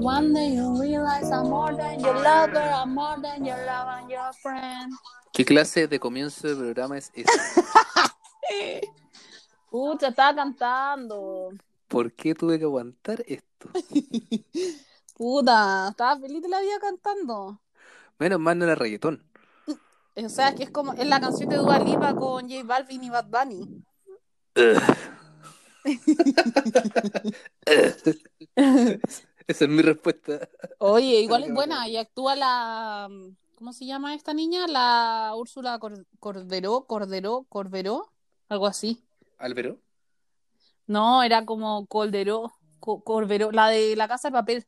One day you realize I'm more than your lover, I'm more than your lover and your friend. ¿Qué clase de comienzo de programa es ese? Pucha, estaba cantando. ¿Por qué tuve que aguantar esto? Puta, estaba feliz de la vida cantando. Menos mal no era reggaetón. O sea, es que es como, es la canción de Dua Lipa con J Balvin y Bad Bunny. Esa es mi respuesta. Oye, igual es buena y actúa la, ¿cómo se llama esta niña? La Úrsula Cor- Corderó, Corderó, Corberó, algo así. ¿Álvaro? No, era como Colderó, Co- Corberó, la de la casa de papel.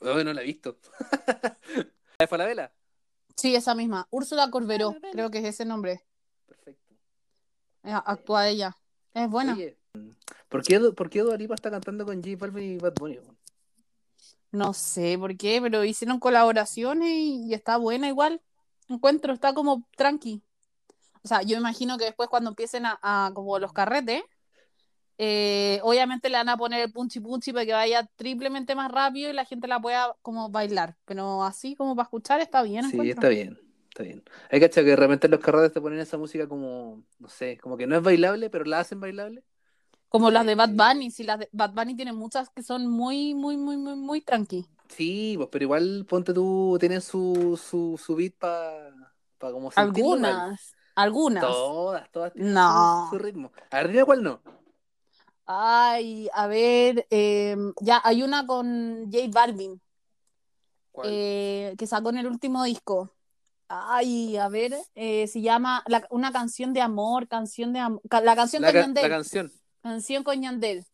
Oh, no la he visto. ¿La de Falabella? Sí, esa misma. Úrsula Corberó, creo que es ese nombre. Perfecto. Eh, Actúa ella. Es buena. Oye, ¿por qué, ¿por qué Dua Lipa está cantando con J Balvin y Bad Bunny? No sé por qué, pero hicieron colaboraciones y, y está buena igual. Encuentro, está como tranqui. O sea, yo imagino que después cuando empiecen a, a como los carretes, eh, obviamente le van a poner el punchi punchi para que vaya triplemente más rápido y la gente la pueda como bailar. Pero así como para escuchar está bien, Sí, encuentro. está bien. Está bien. Hay que que en los carretes te ponen esa música como, no sé, como que no es bailable, pero la hacen bailable. Como las de Bad Bunny, si las de Bad Bunny tiene muchas que son muy, muy, muy, muy, muy tranqui. Sí, pues, pero igual ponte tú, tienen su, su, su beat para pa como. Algunas, algunas. Todas, todas tienen No. su, su ritmo. A ver, dime cuál no. Ay, a ver, eh, ya hay una con J Balvin ¿Cuál? eh, que sacó en el último disco. Ay, a ver, eh, se llama la- una canción de amor, canción de amor, la canción la, ca- Yandel, la canción. Canción con Yandel.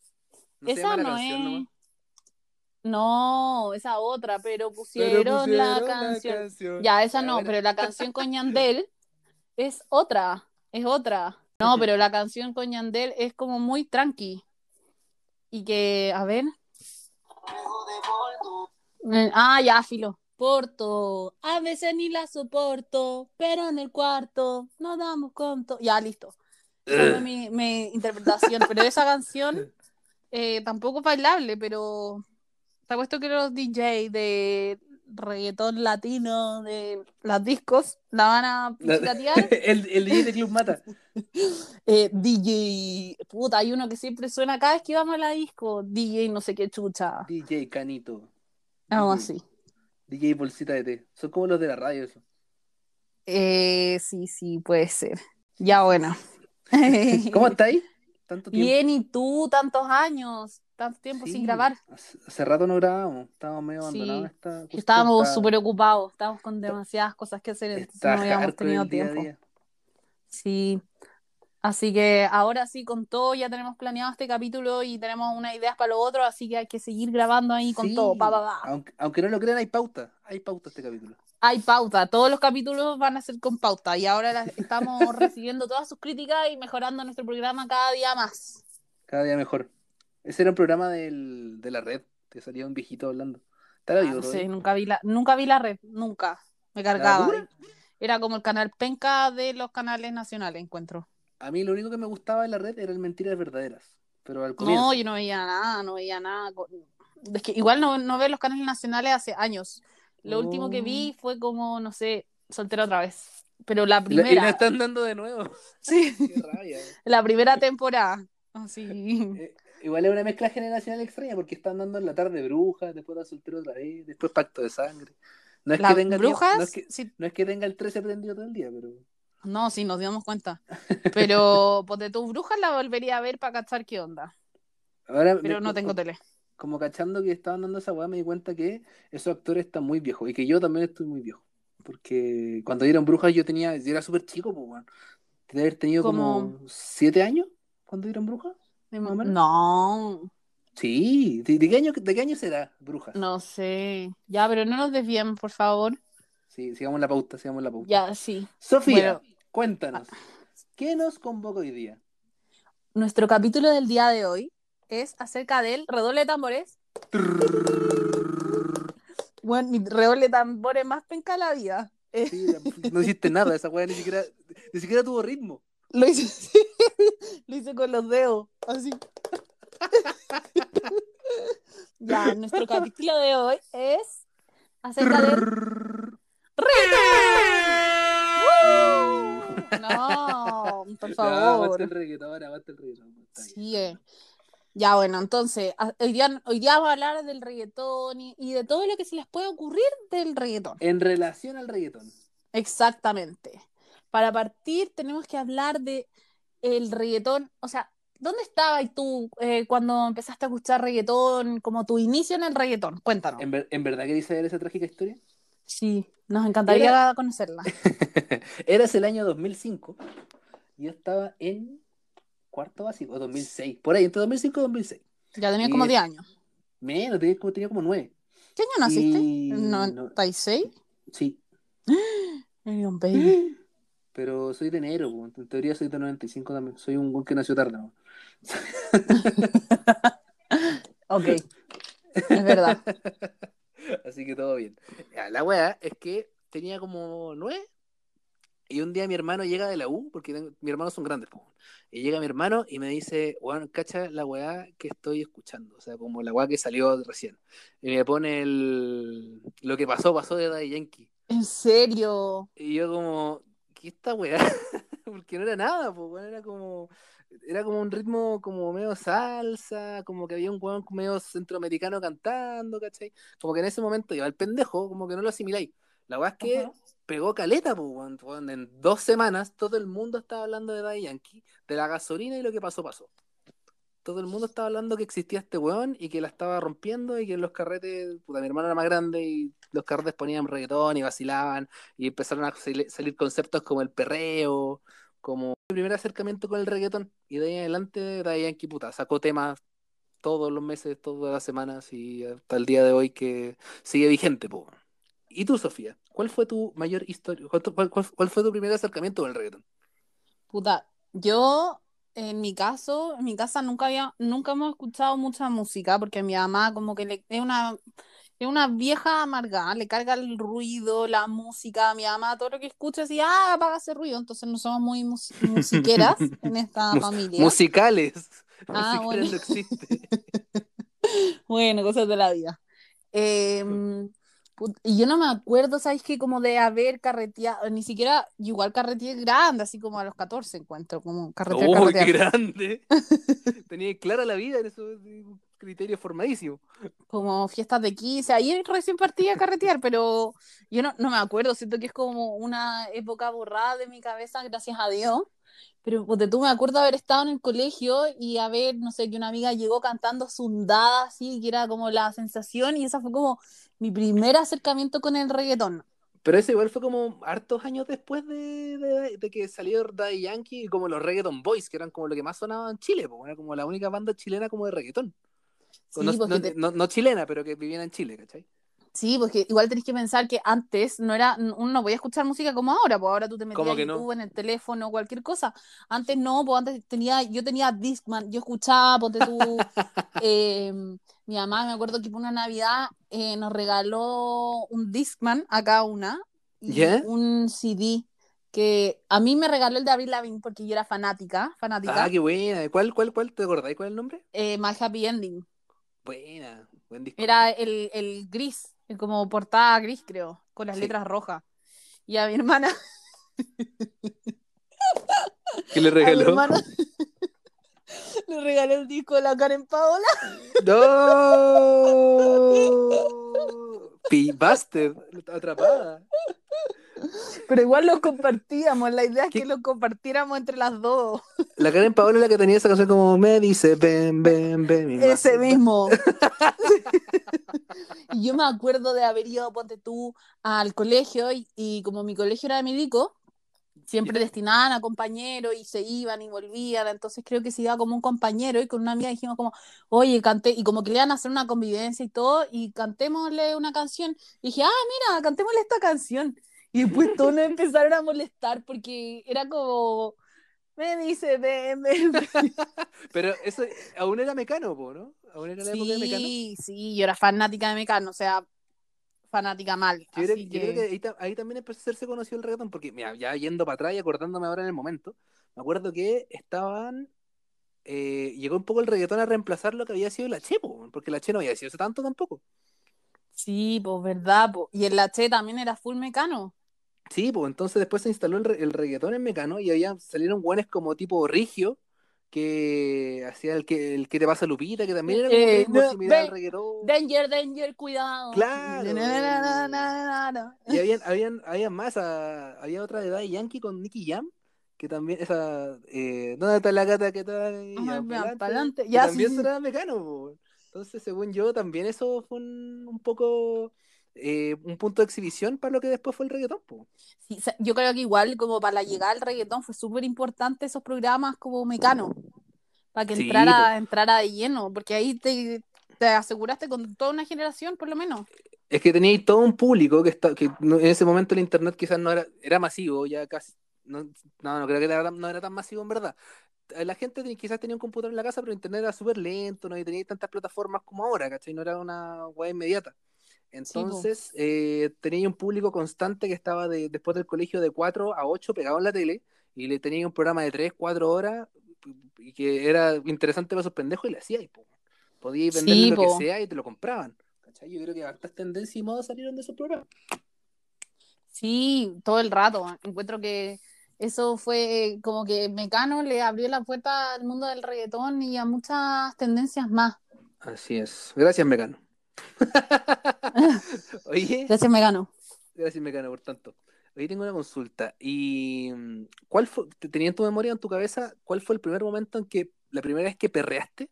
No esa no es, nomás. no, esa otra, pero Pero pusieron, la canción. canción. Ya, esa no, pero la canción con Yandel es otra, es otra. No, pero la canción con Yandel es como muy tranqui. Y que, a ver. Ah, ya, filo. Porto, a veces ni la soporto, pero en el cuarto nos damos conto. Ya, listo. Esa fue mi, mi interpretación, pero esa canción eh, tampoco es bailable, pero te apuesto que los DJ de reggaetón latino, de las discos, la van a piratear. el, el DJ de Club Mata. Eh, DJ, puta, hay uno que siempre suena cada vez que vamos a la disco, DJ no sé qué chucha, DJ Canito. algo DJ. así. DJ Bolsita de té. Son como los de la radio, eso. Eh, sí, sí, puede ser. Ya bueno. ¿Cómo estáis? Tanto tiempo. Bien, ¿y tú? Tantos años, tanto tiempo Sí, sin grabar. Hace, rato no grabábamos. Estábamos medio Sí. abandonados. Esta cuestión Estábamos está- súper ocupados, estábamos con demasiadas cosas que hacer, entonces no habíamos tenido día tiempo. día. Sí. Así que ahora sí, con todo, ya tenemos planeado este capítulo y tenemos unas ideas para lo otro, así que hay que seguir grabando ahí con Sí, todo. Pa, pa, pa. Aunque, aunque no lo crean, hay pauta. Hay pauta este capítulo. Hay pauta, todos los capítulos van a ser con pauta y ahora la- estamos recibiendo todas sus críticas y mejorando nuestro programa cada día más. Cada día mejor. Ese era un programa del, de la red. Que salía un viejito hablando. ¿Estará Ah, vivo no sé, todavía? nunca vi la, nunca vi la red, nunca. Me cargaba. Era como el canal penca de los canales nacionales, encuentro. A mí lo único que me gustaba de la red eran mentiras verdaderas. Pero al comienzo. No, yo no veía nada, no veía nada. Es que igual no, no veo los canales nacionales hace años. Lo último que vi fue como, no sé, soltera otra vez. Pero la la- primera, Y la están dando de nuevo. sí, Qué rabia. la primera temporada. Así. Eh, igual es una mezcla generacional extraña porque están dando en la tarde brujas, después da soltero otra vez, después pacto de sangre. No es Las que tenga brujas, tiempo- no, es que, sí, no es que tenga el 13 prendido todo el día, pero no, sí, nos dimos cuenta. Pero, pues de tus brujas la volvería a ver para cachar qué onda. ahora Pero me- no tengo tele. Como cachando que estaban dando esa weá me di cuenta que esos actores están muy viejos y que yo también estoy muy viejo. Porque cuando dieron brujas yo tenía, yo era súper chico, pues weón. De haber tenido como Como- siete años cuando dieron brujas. No, Sí, ¿de, de qué año, de qué año será brujas? no sé. Ya, pero no nos desviemos, por favor. Sí, sigamos la pauta, sigamos la pauta. Ya, sí. Sofía, Bueno. cuéntanos, ¿qué nos convoca hoy día? Nuestro capítulo del día de hoy es acerca del redoble de tambores. Bueno, mi redoble de tambores más penca de la vida. Eh, Sí, no hiciste nada, esa weá ni siquiera, ni siquiera tuvo ritmo. lo, hice, lo hice con los dedos, así. Ya, nuestro capítulo de hoy es acerca del. No, por favor. el reggaetón, aguanta el reggaetón. está bien. Ya, bueno, entonces, a- hoy día, hoy día vamos a hablar del reggaetón y, y de todo lo que se les puede ocurrir del reggaetón. En relación al reggaetón. Exactamente. Para partir, tenemos que hablar de el reggaetón. O sea, ¿dónde estabas tú eh, cuando empezaste a escuchar reggaetón? Como tu inicio en el reggaetón. Cuéntanos. ¿En, ver- en verdad queréis saber esa trágica historia? Sí, nos encantaría Era- conocerla. Eras el año 2005. Yo estaba en cuarto básico, o 2006. Por ahí, entre 2005 y 2006. Ya tenía Y- como 10 años. Menos, tenía como, tenía como 9. ¿Qué año naciste? Y- ¿En no. 96? Sí. Era un baby. Pero soy de enero, po. en teoría soy de 95 también. Soy un güey que nació tarde. ¿no? Ok. Es verdad. Así que todo bien. Ya, la weá es que tenía como nueve. Y un día mi hermano llega de la U, porque tengo- mis hermanos son grandes. po. Y llega mi hermano y me dice, weón, cacha la weá que estoy escuchando. O sea, como la weá que salió recién. Y me pone el... Lo que pasó, pasó de Daddy Yankee. En serio. Y yo como, ¿qué esta weá? Porque no era nada, pues, weón, era como, era como un ritmo como medio salsa, como que había un weón medio centroamericano cantando, ¿cachai? Como que en ese momento iba el pendejo, como que no lo asimiláis. La weá es que. Pegó caleta, pues, en dos semanas todo el mundo estaba hablando de Daddy Yankee, de la gasolina y lo que pasó, pasó. Todo el mundo estaba hablando que existía este weón y que la estaba rompiendo y que en los carretes, puta, mi hermano era más grande y los carretes ponían reggaetón y vacilaban y empezaron a sali- salir conceptos como el perreo, como el primer acercamiento con el reggaetón. Y de ahí en adelante, Daddy Yankee, puta, sacó temas todos los meses, todas las semanas y hasta el día de hoy que sigue vigente, po. ¿Y tú, Sofía? ¿Cuál fue tu mayor historia? ¿Cuál, cuál- cuál- cuál fue tu primer acercamiento con el reggaetón? Puta, yo en mi caso, en mi casa nunca había, nunca hemos escuchado mucha música porque mi mamá como que le, es una, es una vieja amargada, le carga el ruido, la música, mi mamá todo lo que escucha así, ah, apaga ese ruido, entonces no somos muy mus- musiqueras en esta Mus- familia. Musicales. Ah, Musicales bueno. no existe. Bueno, cosas de la vida. Put- y yo no me acuerdo, ¿sabes qué? Como de haber carreteado, ni siquiera, igual carreteé grande, así como a los 14 encuentro, como carretear, ¡Oh, qué grande! Tenía clara la vida, en eso criterio formadísimo. como fiestas de 15, ahí recién partí a carretear, pero yo no, no me acuerdo, siento que es como una época borrada de mi cabeza, gracias a Dios. Pero tú me acuerdo haber estado en el colegio y haber, no sé, que una amiga llegó cantando Sundada, así, que era como la sensación, y esa fue como mi primer acercamiento con el reggaetón. Pero ese igual fue como hartos años después de, de- de que salió Daddy Yankee y como los Reggaeton Boys, que eran como lo que más sonaba en Chile, pues, era como la única banda chilena como de reggaetón. No, porque no- te- no- chilena, pero que vivían en Chile, ¿cachai? Sí, porque igual tenés que pensar que antes no era, uno no podía escuchar música como ahora, pues ahora tú te metías ¿Cómo a que no? YouTube en el teléfono cualquier cosa. Antes no, pues antes tenía, yo tenía Discman, yo escuchaba, ponte tú, eh, mi mamá me acuerdo que por una Navidad eh, nos regaló un Discman a cada una y ¿Ya? un CD que a mí me regaló el de Avril Lavigne porque yo era fanática, fanática, Ah, qué buena. ¿Cuál, cuál, cuál? ¿Te acordáis cuál es el nombre? eh, My Happy Ending. Buena, buen disco. Era el, el gris, como portada gris, creo, con las Sí. letras rojas. Y a mi hermana, ¿Qué le a mi regaló? hermana le regalé el disco de la Karen Paola. ¡No! P-Buster, atrapada. Pero igual lo compartíamos. La idea es ¿Qué? que lo compartiéramos entre las dos. La Karen Paola es la que tenía esa canción como me dice, ven, ven, ven. mi Ese madre". mismo. y yo me acuerdo de haber ido, ponte tú, al colegio y, y como mi colegio era de médico, siempre destinaban a compañeros y se iban y volvían. Entonces creo que se iba como un compañero y con una amiga dijimos como, oye, canté, y como que le iban a hacer una convivencia y todo, y cantémosle una canción. Y dije, ah, mira, cantémosle esta canción. Y después todos nos empezaron a molestar porque era como, me dice, ven. Pero eso aún era Mecano, po, ¿no? Aún era la época de Mecano. Sí, sí, yo era fanática de Mecano, o sea, fanática mal. Yo creo, así yo creo que ahí, ta- ahí también empezó a hacerse conocido el reggaetón, porque mira, ya yendo para atrás y acordándome ahora en el momento, me acuerdo que estaban eh, llegó un poco el reggaetón a reemplazar lo que había sido la Che, po, porque la Che no había sido tanto tampoco. Sí, pues verdad, po. y el H también era full mecano. Sí, pues entonces después se instaló el, re- el reggaetón en Mecano y había, salieron guanes como tipo Rigio, que hacía el que, el que te pasa Lupita, que también era como Eh, ritmo no, similar al reggaetón. Danger, danger, cuidado. Claro, Na, na, na. Y habían, habían, habían más, ah, había otra de Daddy Yankee con Nicky Jam, que también, esa, eh, ¿dónde está la gata que está ahí? Ah, pa'lante? Que sí, también sí. mecano, po. Entonces, según yo, también eso fue un, un poco eh, un punto de exhibición para lo que después fue el reggaetón, po. Sí, yo creo que igual como para la llegada al reggaetón fue súper importante esos programas como Mecano, para que Sí, entrara, entrara de lleno, porque ahí te, te aseguraste con toda una generación por lo menos. Es que teníais todo un público que, está, que en ese momento el internet quizás no era, era masivo, ya casi, no, no, no creo que era, no era tan masivo en verdad. Eh, La gente quizás tenía un computador en la casa, pero internet era súper lento, no y tenía tantas plataformas como ahora, ¿cachai? No era una web inmediata. Entonces, eh, tenía un público constante que estaba de, después del colegio de 4 a 8 pegado en la tele y le tenía un programa de 3, 4 horas y que era interesante para esos pendejos y le hacía y po. Podíais Sí, lo que sea y te lo compraban. ¿cachai? Yo creo que hartas tendencias y modas salieron de esos programas. Sí, todo el rato. Encuentro que eso fue como que Mecano le abrió la puerta al mundo del reggaetón y a muchas tendencias más. Así es. Gracias, Mecano. Oye, Gracias, Mecano. gracias, Mecano, por tanto. Oye, tengo una consulta. ¿Y mm, cuál fue, te- tenía en tu memoria, en tu cabeza, cuál fue el primer momento en que, la primera vez que perreaste?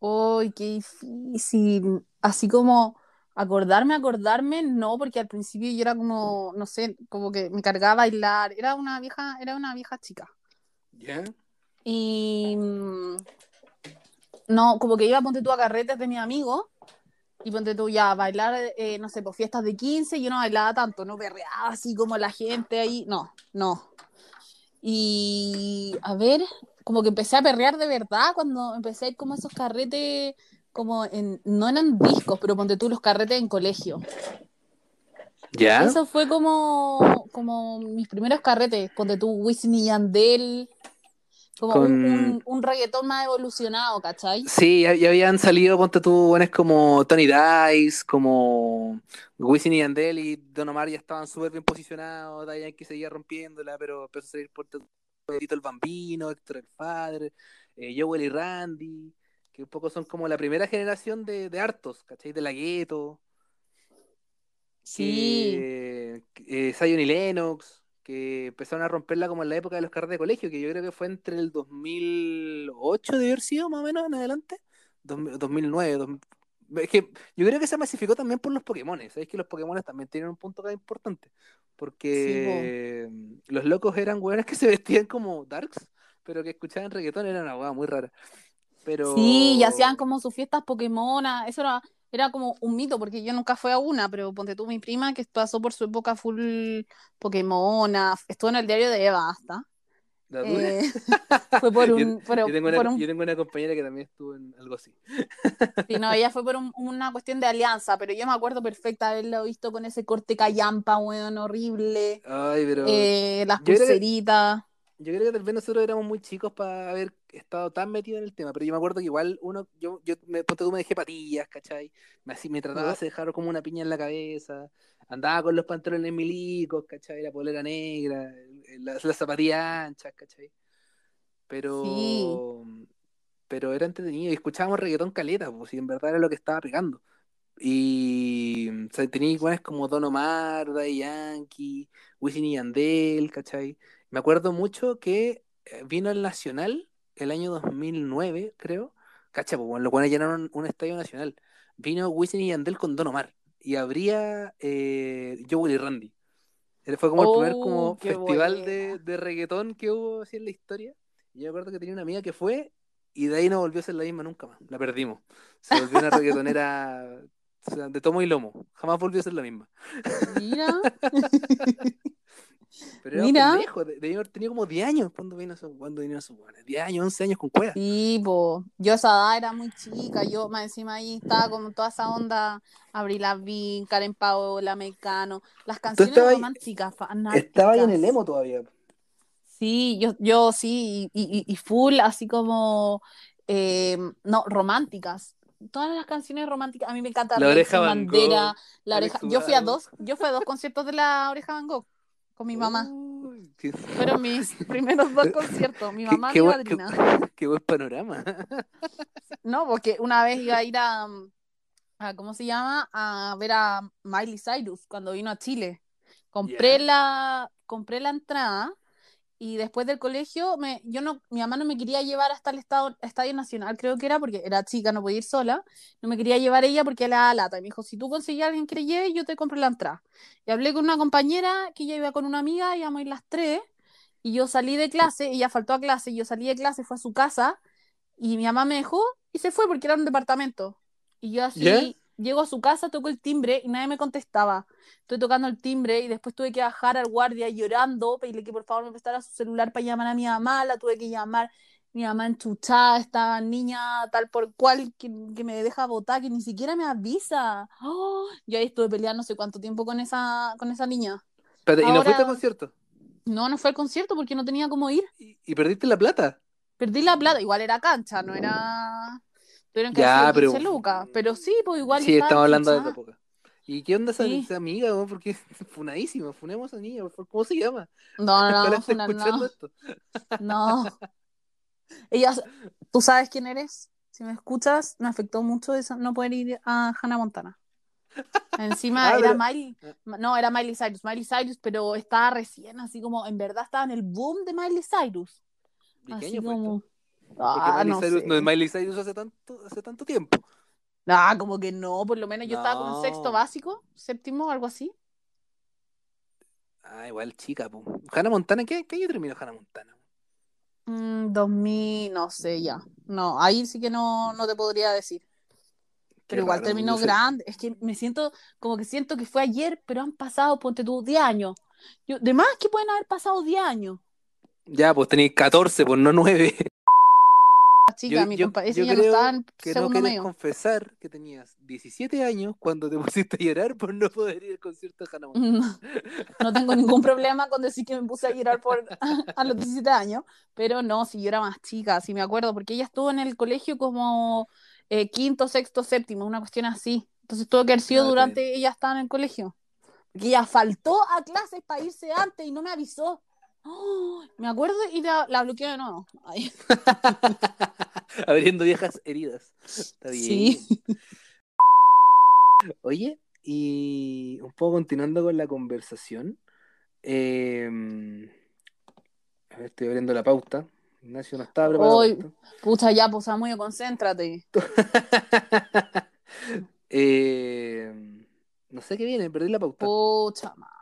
¡Ay, qué difícil! Así como acordarme, acordarme, no, porque al principio yo era como, no sé, como que me cargaba a bailar. Era una vieja, era una vieja chica. ¿Ya? Y mm, no, como que iba, ponte tú a carretes de mis amigos. Y ponte tú ya a bailar, eh, no sé, pues fiestas de 15, yo no bailaba tanto, no perreaba así como la gente ahí, no, no. Y a ver, como que empecé a perrear de verdad cuando empecé a ir como a esos carretes, como en, no eran discos, pero ponte tú los carretes en colegio. ¿Ya? Eso fue como, como mis primeros carretes, ponte tú Wisin y Yandel, como un, Con- un, un reggaetón más evolucionado, ¿cachai? Sí, ya, ya habían salido, ponte tú, buenos como Tony Dice, como Wisin y Yandel y Don Omar ya estaban súper bien posicionados, Daddy Yankee seguía rompiéndola, pero empezó a salir por Tito el Bambino, Héctor el Padre, eh, Joel y Randy, que un poco son como la primera generación de, de hartos, ¿cachai? De la gueto, Sí, que, que, eh, Zion y Lennox, que empezaron a romperla como en la época de los carretes de colegio, que yo creo que fue entre el 2008 de haber sido más o menos en adelante, 2000 2009. 2000. Es que yo creo que se masificó también por los Pokémon. Sabéis que los Pokémon también tienen un punto acá importante, porque los locos eran hueones que se vestían como darks, pero que escuchaban reggaetón, era una hueá muy rara. Pero... sí, y hacían como sus fiestas Pokémon, eso era, era como un mito, porque yo nunca fui a una, pero ponte tú mi prima que pasó por su época full Pokémon, estuvo en el diario de Eva hasta. ¿La dura? Eh, fue por Yo- un, por- yo, tengo una, por un- yo tengo una compañera que también estuvo en algo así. sí, no, ella fue por un- una cuestión de alianza, pero yo me acuerdo perfecta haberlo visto con ese corte callampa, weón, horrible, Ay, pero eh, las yo que- pulseritas. Yo creo que tal vez nosotros éramos muy chicos para haber estado tan metidos en el tema, pero yo me acuerdo que igual uno, yo, yo me, ponte tú, me dejé patillas, ¿cachai? Me, así, me trataba de dejar como una piña en la cabeza, andaba con los pantalones milicos, ¿cachai? La polera negra, las, las zapatillas anchas, ¿cachai? Pero, Sí. pero era entretenido y escuchábamos reggaetón caleta, pues, y en verdad era lo que estaba pegando. Y o sea, tenía iguales como Don Omar, Daddy Yankee, Wisin y Yandel, ¿cachai? Me acuerdo mucho que eh, vino el Nacional el año 2009, creo. ¿Cachai? Pues, bueno, los cuales llenaron un estadio nacional. Vino Wisin y Yandel con Don Omar. Y habría eh, Joel y Randy. Ese Fue como el primer Oh, como qué festival de, de reggaetón que hubo así en la historia. Y yo me acuerdo que tenía una amiga que fue y de ahí no volvió a ser la misma nunca más. La perdimos. Se volvió una reggaetonera o sea, de tomo y lomo. Jamás volvió a ser la misma. Mira, Pero era Mira. un pendejo. de- Debía haber tenido como 10 años cuando vino cuando vino eso, bueno, 10 años, 11 años con cueva. sí, po. Yo a esa edad era muy chica, yo más encima ahí estaba como toda esa onda, Avril Lavigne, Karen Paola, Mecano, las canciones estabas románticas, fanáticas. Estaba ahí en el emo todavía. Sí, yo, yo sí, y, y- y full, así como, eh, no, románticas. Todas las canciones románticas, a mí me encanta La Oreja Nelson Van Gogh, La Alex Oreja. Yo fui a dos, yo fui a dos conciertos de La Oreja Van Gogh con mi mamá. Uy, Fueron mis primeros dos conciertos, mi mamá qué mi buen- qué- madrina. qué buen panorama. No, porque una vez iba a ir a, a, ¿cómo se llama? A ver a Miley Cyrus cuando vino a Chile. Compré la, compré la entrada y después del colegio, me, yo no, mi mamá no me quería llevar hasta el estado, Estadio Nacional, creo que era, porque era chica, no podía ir sola. No me quería llevar ella porque era lata. Y me dijo, si tú consigues a alguien que le lleve, yo te compro la entrada. Y hablé con una compañera que ella iba con una amiga, íbamos a ir las tres. Y yo salí de clase, ella faltó a clase, y yo salí de clase, fue a su casa, y mi mamá me dejó y se fue porque era un departamento. Y yo así ¿Ya? Llego a su casa, toco el timbre y nadie me contestaba. Estoy tocando el timbre y después tuve que bajar al guardia llorando, pedirle que por favor me prestara su celular para llamar a mi mamá, la tuve que llamar. Mi mamá enchuchada, esta niña tal por cual que, que me deja votar, que ni siquiera me avisa. ¡Oh! Yo ahí estuve peleando no sé cuánto tiempo con esa, con esa niña. Espérate, ¿y no fuiste al concierto? No, no fue al concierto porque no tenía cómo ir. ¿Y, y perdiste la plata? Perdí la plata, igual era cancha, no era. Tuvieron que Ya, pero- 15 lucas, pero sí, pues igual. Sí, estaba estamos hablando de otra época. ¿Y qué onda esa, Sí. esa amiga? weón? Porque es funadísima, funemos a niña, por. ¿cómo se llama? No, no, no, esté Funa, escuchando no, esto. no. Ella, ¿tú sabes quién eres? Si me escuchas, me afectó mucho eso, no poder ir a Hannah Montana. Encima Ah, era pero- Miley, no, era Miley Cyrus, Miley Cyrus, pero estaba recién, así como, en verdad estaba en el boom de Miley Cyrus. ¿Y qué Así como, esto? Ah, Miley no Cyrus sé. no es Miley Cyrus hace tanto, hace tanto tiempo. Ah, como que no, por lo menos yo estaba como en sexto básico, séptimo, algo así. Ah, igual chica, po. Hannah Montana, ¿qué, qué año terminó Hannah Montana? Mm, 2000, no sé ya. No, ahí sí que no, no te podría decir. Qué Pero igual raro, terminó grande. Es que me siento, como que siento que fue ayer, pero han pasado, ponte tú, 10 años. Yo, de más que pueden haber pasado 10 años. Ya, pues tenéis 14, pues no 9. Chica, Yo- mi yo- compañera yo ya no estaba en Que no medio. confesar que tenías 17 años cuando te pusiste a llorar por no poder ir al concierto de Hannah Montana. No, no tengo ningún problema con decir que me puse a llorar por, a los 17 años, pero no, si yo era más chica, si me acuerdo, porque ella estuvo en el colegio como eh, quinto, sexto, séptimo, una cuestión así. Entonces tuvo que haber sido Ah, durante ella estaba en el colegio. Porque ella faltó a clases para irse antes y no me avisó. ¡Oh! me acuerdo y la, la bloqueó de nuevo. Ay, Abriendo viejas heridas. Está bien. Sí. Oye, y un poco continuando con la conversación. eh, a ver, estoy abriendo la pauta. Ignacio no estaba preparado. Hoy-. Pucha, ya, pues muy concéntrate. Eh, no sé qué viene, perdí la pauta. Pucha madre.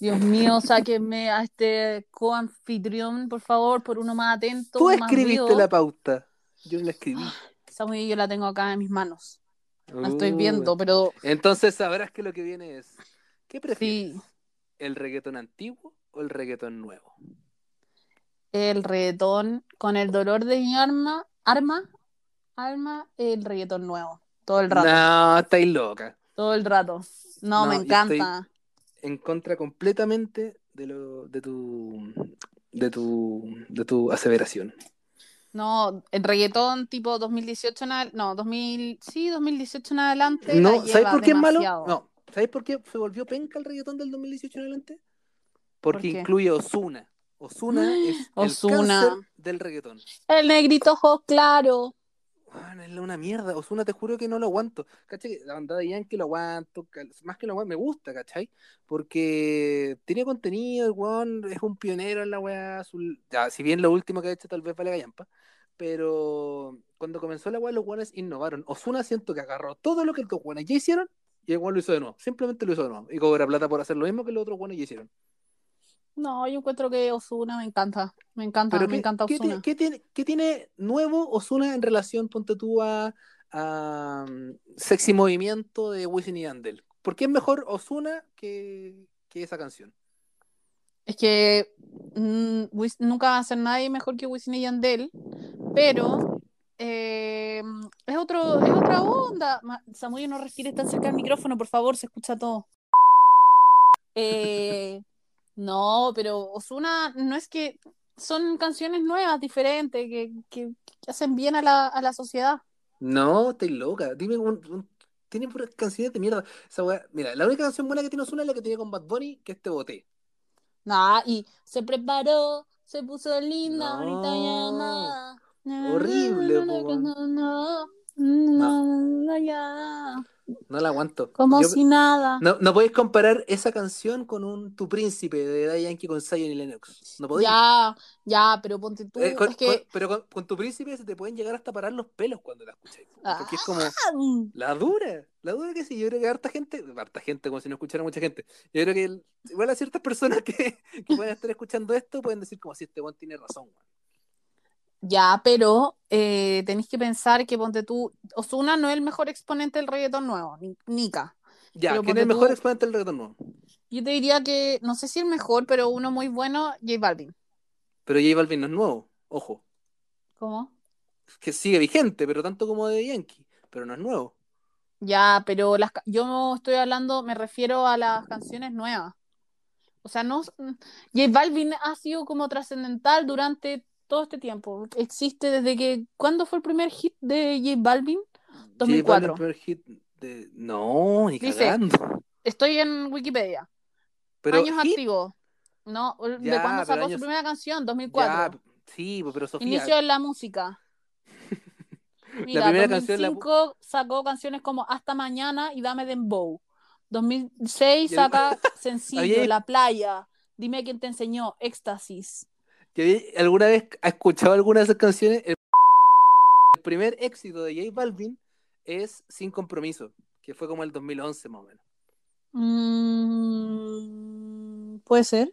Dios mío, sáquenme a este coanfitrión, por favor, por uno más atento. Tú más escribiste vivo. la pauta. Yo la escribí. Samuel, yo la tengo acá en mis manos. La estoy Uh, viendo, pero Entonces sabrás que lo que viene es. ¿Qué prefieres? sí, ¿El reggaetón antiguo o el reggaetón nuevo? el reggaetón con el dolor de mi arma, arma, alma, el reggaetón nuevo. Todo el rato, No, estáis loca. todo el rato. No, No, me encanta. En contra completamente de lo de tu de tu de tu aseveración. No, el reggaetón tipo 2018 en no, 2000, sí, 2018 en adelante. la No, ¿sabéis por qué es malo? demasiado. No, ¿sabéis por qué se volvió penca el reggaetón del 2018 en adelante? Porque ¿Por incluye Osuna. Osuna es Ozuna. el cáncer del reggaetón. El negrito ojos claro. Es una mierda. Osuna, te juro que no lo aguanto. ¿Cachai? La bandada de Yankee lo aguanto. Más que lo aguanto, me gusta, ¿cachai? Porque tiene contenido, el weón es un pionero en la weá. su- Ya, si bien lo último que ha hecho tal vez vale gallampa. Pero cuando comenzó la weá, los weones innovaron. Osuna siento que agarró todo lo que los weones ya hicieron y el weón lo hizo de nuevo. Simplemente lo hizo de nuevo. Y cobra plata por hacer lo mismo que los otros weones ya hicieron. No, yo encuentro que Osuna me encanta. Me encanta, Pero me ¿qué, encanta Osuna. qué tiene, qué tiene nuevo Osuna en relación, ponte tú, a, a, um, Sexy Movimiento de Wisin y Yandel? ¿Por qué es mejor Osuna que, que esa canción? Es que mm, Wis- nunca va a ser nadie mejor que Wisin y Yandel, pero eh, es, otro, es otra onda. Samuel, no respires tan cerca del micrófono, por favor, se escucha todo. Eh, No, pero Osuna no es que son canciones nuevas, diferentes, que, que, que hacen bien a la, a la sociedad. No, estoy loca. Dime un, un- tiene puras canciones de mierda. Esa weá- Mira, la única canción buena que tiene Ozuna es la que tenía con Bad Bunny, que es Te Boté. Nah, y se preparó, se puso linda, No. ahorita llama. Horrible. No, no, no, no, ya. No la aguanto. Como Yo- si nada. No, no podéis comparar esa canción con un Tu Príncipe de Daddy Yankee con Zion y Lennox. No podéis. Ya, ya, pero ponte tú. Eh, con- es que. con- pero con, con Tu Príncipe se te pueden llegar hasta parar los pelos cuando la escucháis. Porque es como Ah, la dura. La dura que sí. Yo creo que harta gente, harta gente, como si no escuchara mucha gente. Yo creo que igual a ciertas personas que, que pueden estar escuchando esto pueden decir como si este weón tiene razón. weón. Ya, pero eh, tenéis que pensar que ponte tú. Osuna no es el mejor exponente del reggaetón nuevo, ni- Nika. Ya, ¿quién es el mejor tú- exponente del reggaetón nuevo? Yo te diría que, no sé si el mejor, pero uno muy bueno, J Balvin. Pero J Balvin no es nuevo. Ojo. ¿Cómo? Que sigue vigente, pero tanto como de Yankee. Pero no es nuevo. Ya, pero las, yo estoy hablando, me refiero a las canciones nuevas. O sea, no, J Balvin ha sido como trascendental durante todo este tiempo. Existe desde que, ¿cuándo fue el primer hit de J Balvin? J 2004. Balvin, primer hit de... No, ni Dice, cagando. Estoy en Wikipedia. Pero años hit, activos. No, de cuándo sacó años- su primera canción, 2004. Ya, sí, pero Sofía. Inicio en la música. Mira, primera canción la- 2005 sacó canciones como Hasta Mañana y Dame Dembow. 2006 Y el- saca Sencillo, La Playa. Dime quién te enseñó, Éxtasis. ¿Que ¿Alguna vez has escuchado alguna de esas canciones? El, el primer éxito de J Balvin es Sin Compromiso, que fue como el 2011 más o menos. Mm, Puede ser.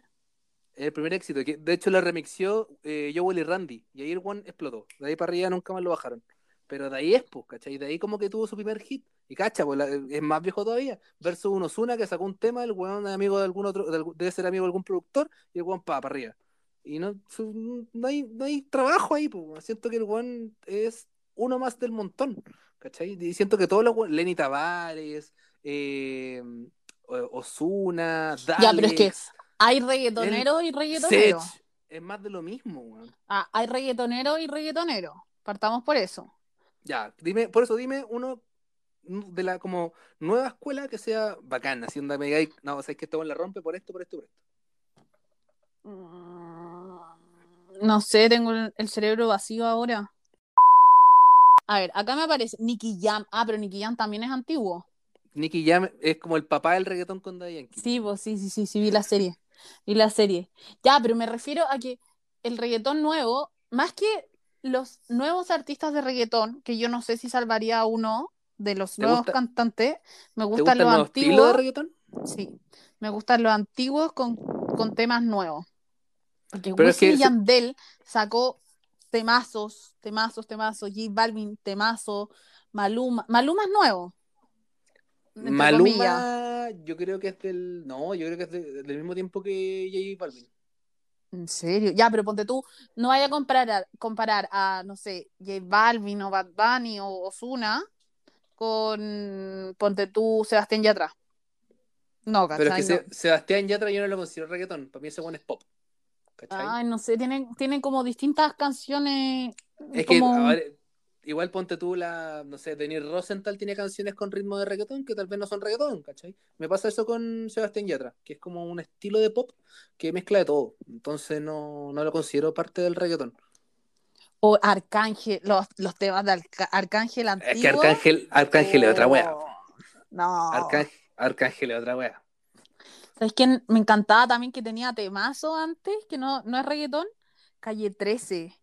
El primer éxito, que de hecho la remixió eh, Joel y Randy, y ahí el one explotó. De ahí para arriba nunca más lo bajaron. Pero de ahí es, pues, ¿cachai? De ahí como que tuvo su primer hit. Y cacha, pues la- es más viejo todavía. Versus un Ozuna que sacó un tema, el weón es amigo de algún otro, de debe ser amigo de algún productor, y el weón pa, para arriba. Y no, no, hay, no hay trabajo ahí, pues. Siento que el weón es uno más del montón, ¿cachai? Y siento que todos los Lenny Tavares, eh, Ozuna, Ya, pero es que Dalex, Hay reggaetonero y reggaetonero. Sech, es más de lo mismo, weón. Ah, hay reggaetonero y reggaetonero. Partamos por eso. Ya, dime, por eso dime uno de la como nueva escuela que sea bacana, así onda me digáis, no, o sea, es que este weón la rompe por esto, por esto, por esto. Mm, No sé, tengo el, cerebro vacío ahora. A ver, acá me aparece Nicky Jam. Ah, pero Nicky Jam también es antiguo. Nicky Jam es como el papá del reggaetón con Daddy Yankee. Sí, pues sí, sí, sí, sí, vi la serie. Vi la serie. Ya, pero me refiero a que el reggaetón nuevo, más que los nuevos artistas de reggaetón, que yo no sé si salvaría a uno de los ¿Te nuevos gusta- cantantes, me ¿Te gusta gustan los estilo de antiguos. reggaetón? Sí, me gustan los antiguos con, con temas nuevos. Porque Pero es Wisin que y Yandel sacó temazos, temazos, temazos, J Balvin, temazo, Maluma, Maluma es nuevo. entre comillas. Maluma, yo creo que es del. No, yo creo que es de- del mismo tiempo que J Balvin. ¿En serio? Ya, pero ponte tú, no vaya a comparar, a- comparar a, no sé, J Balvin o Bad Bunny o Ozuna con, ponte tú, Sebastián Yatra. No, Pero es ¿cachai? que No. Se- Sebastián Yatra yo no lo considero reggaetón. Para mí ese weón es pop. ¿Cachai? Ay, no sé, tienen, tienen como distintas canciones. Es que, a ver, igual ponte tú la, no sé, Denis Rosenthal tiene canciones con ritmo de reggaetón que tal vez no son reggaetón, ¿cachai? Me pasa eso con Sebastián Yatra, que es como un estilo de pop que mezcla de todo. Entonces no, no lo considero parte del reggaetón. O Arcángel, los, los temas de Arca- Arcángel antiguo. Es que Arcángel, Arcángel es otra wea. Oh, No. Arcángel, Arcángel es otra wea. ¿Sabes quién? Me encantaba también que tenía temazo antes, que no, no es reggaetón. Calle 13.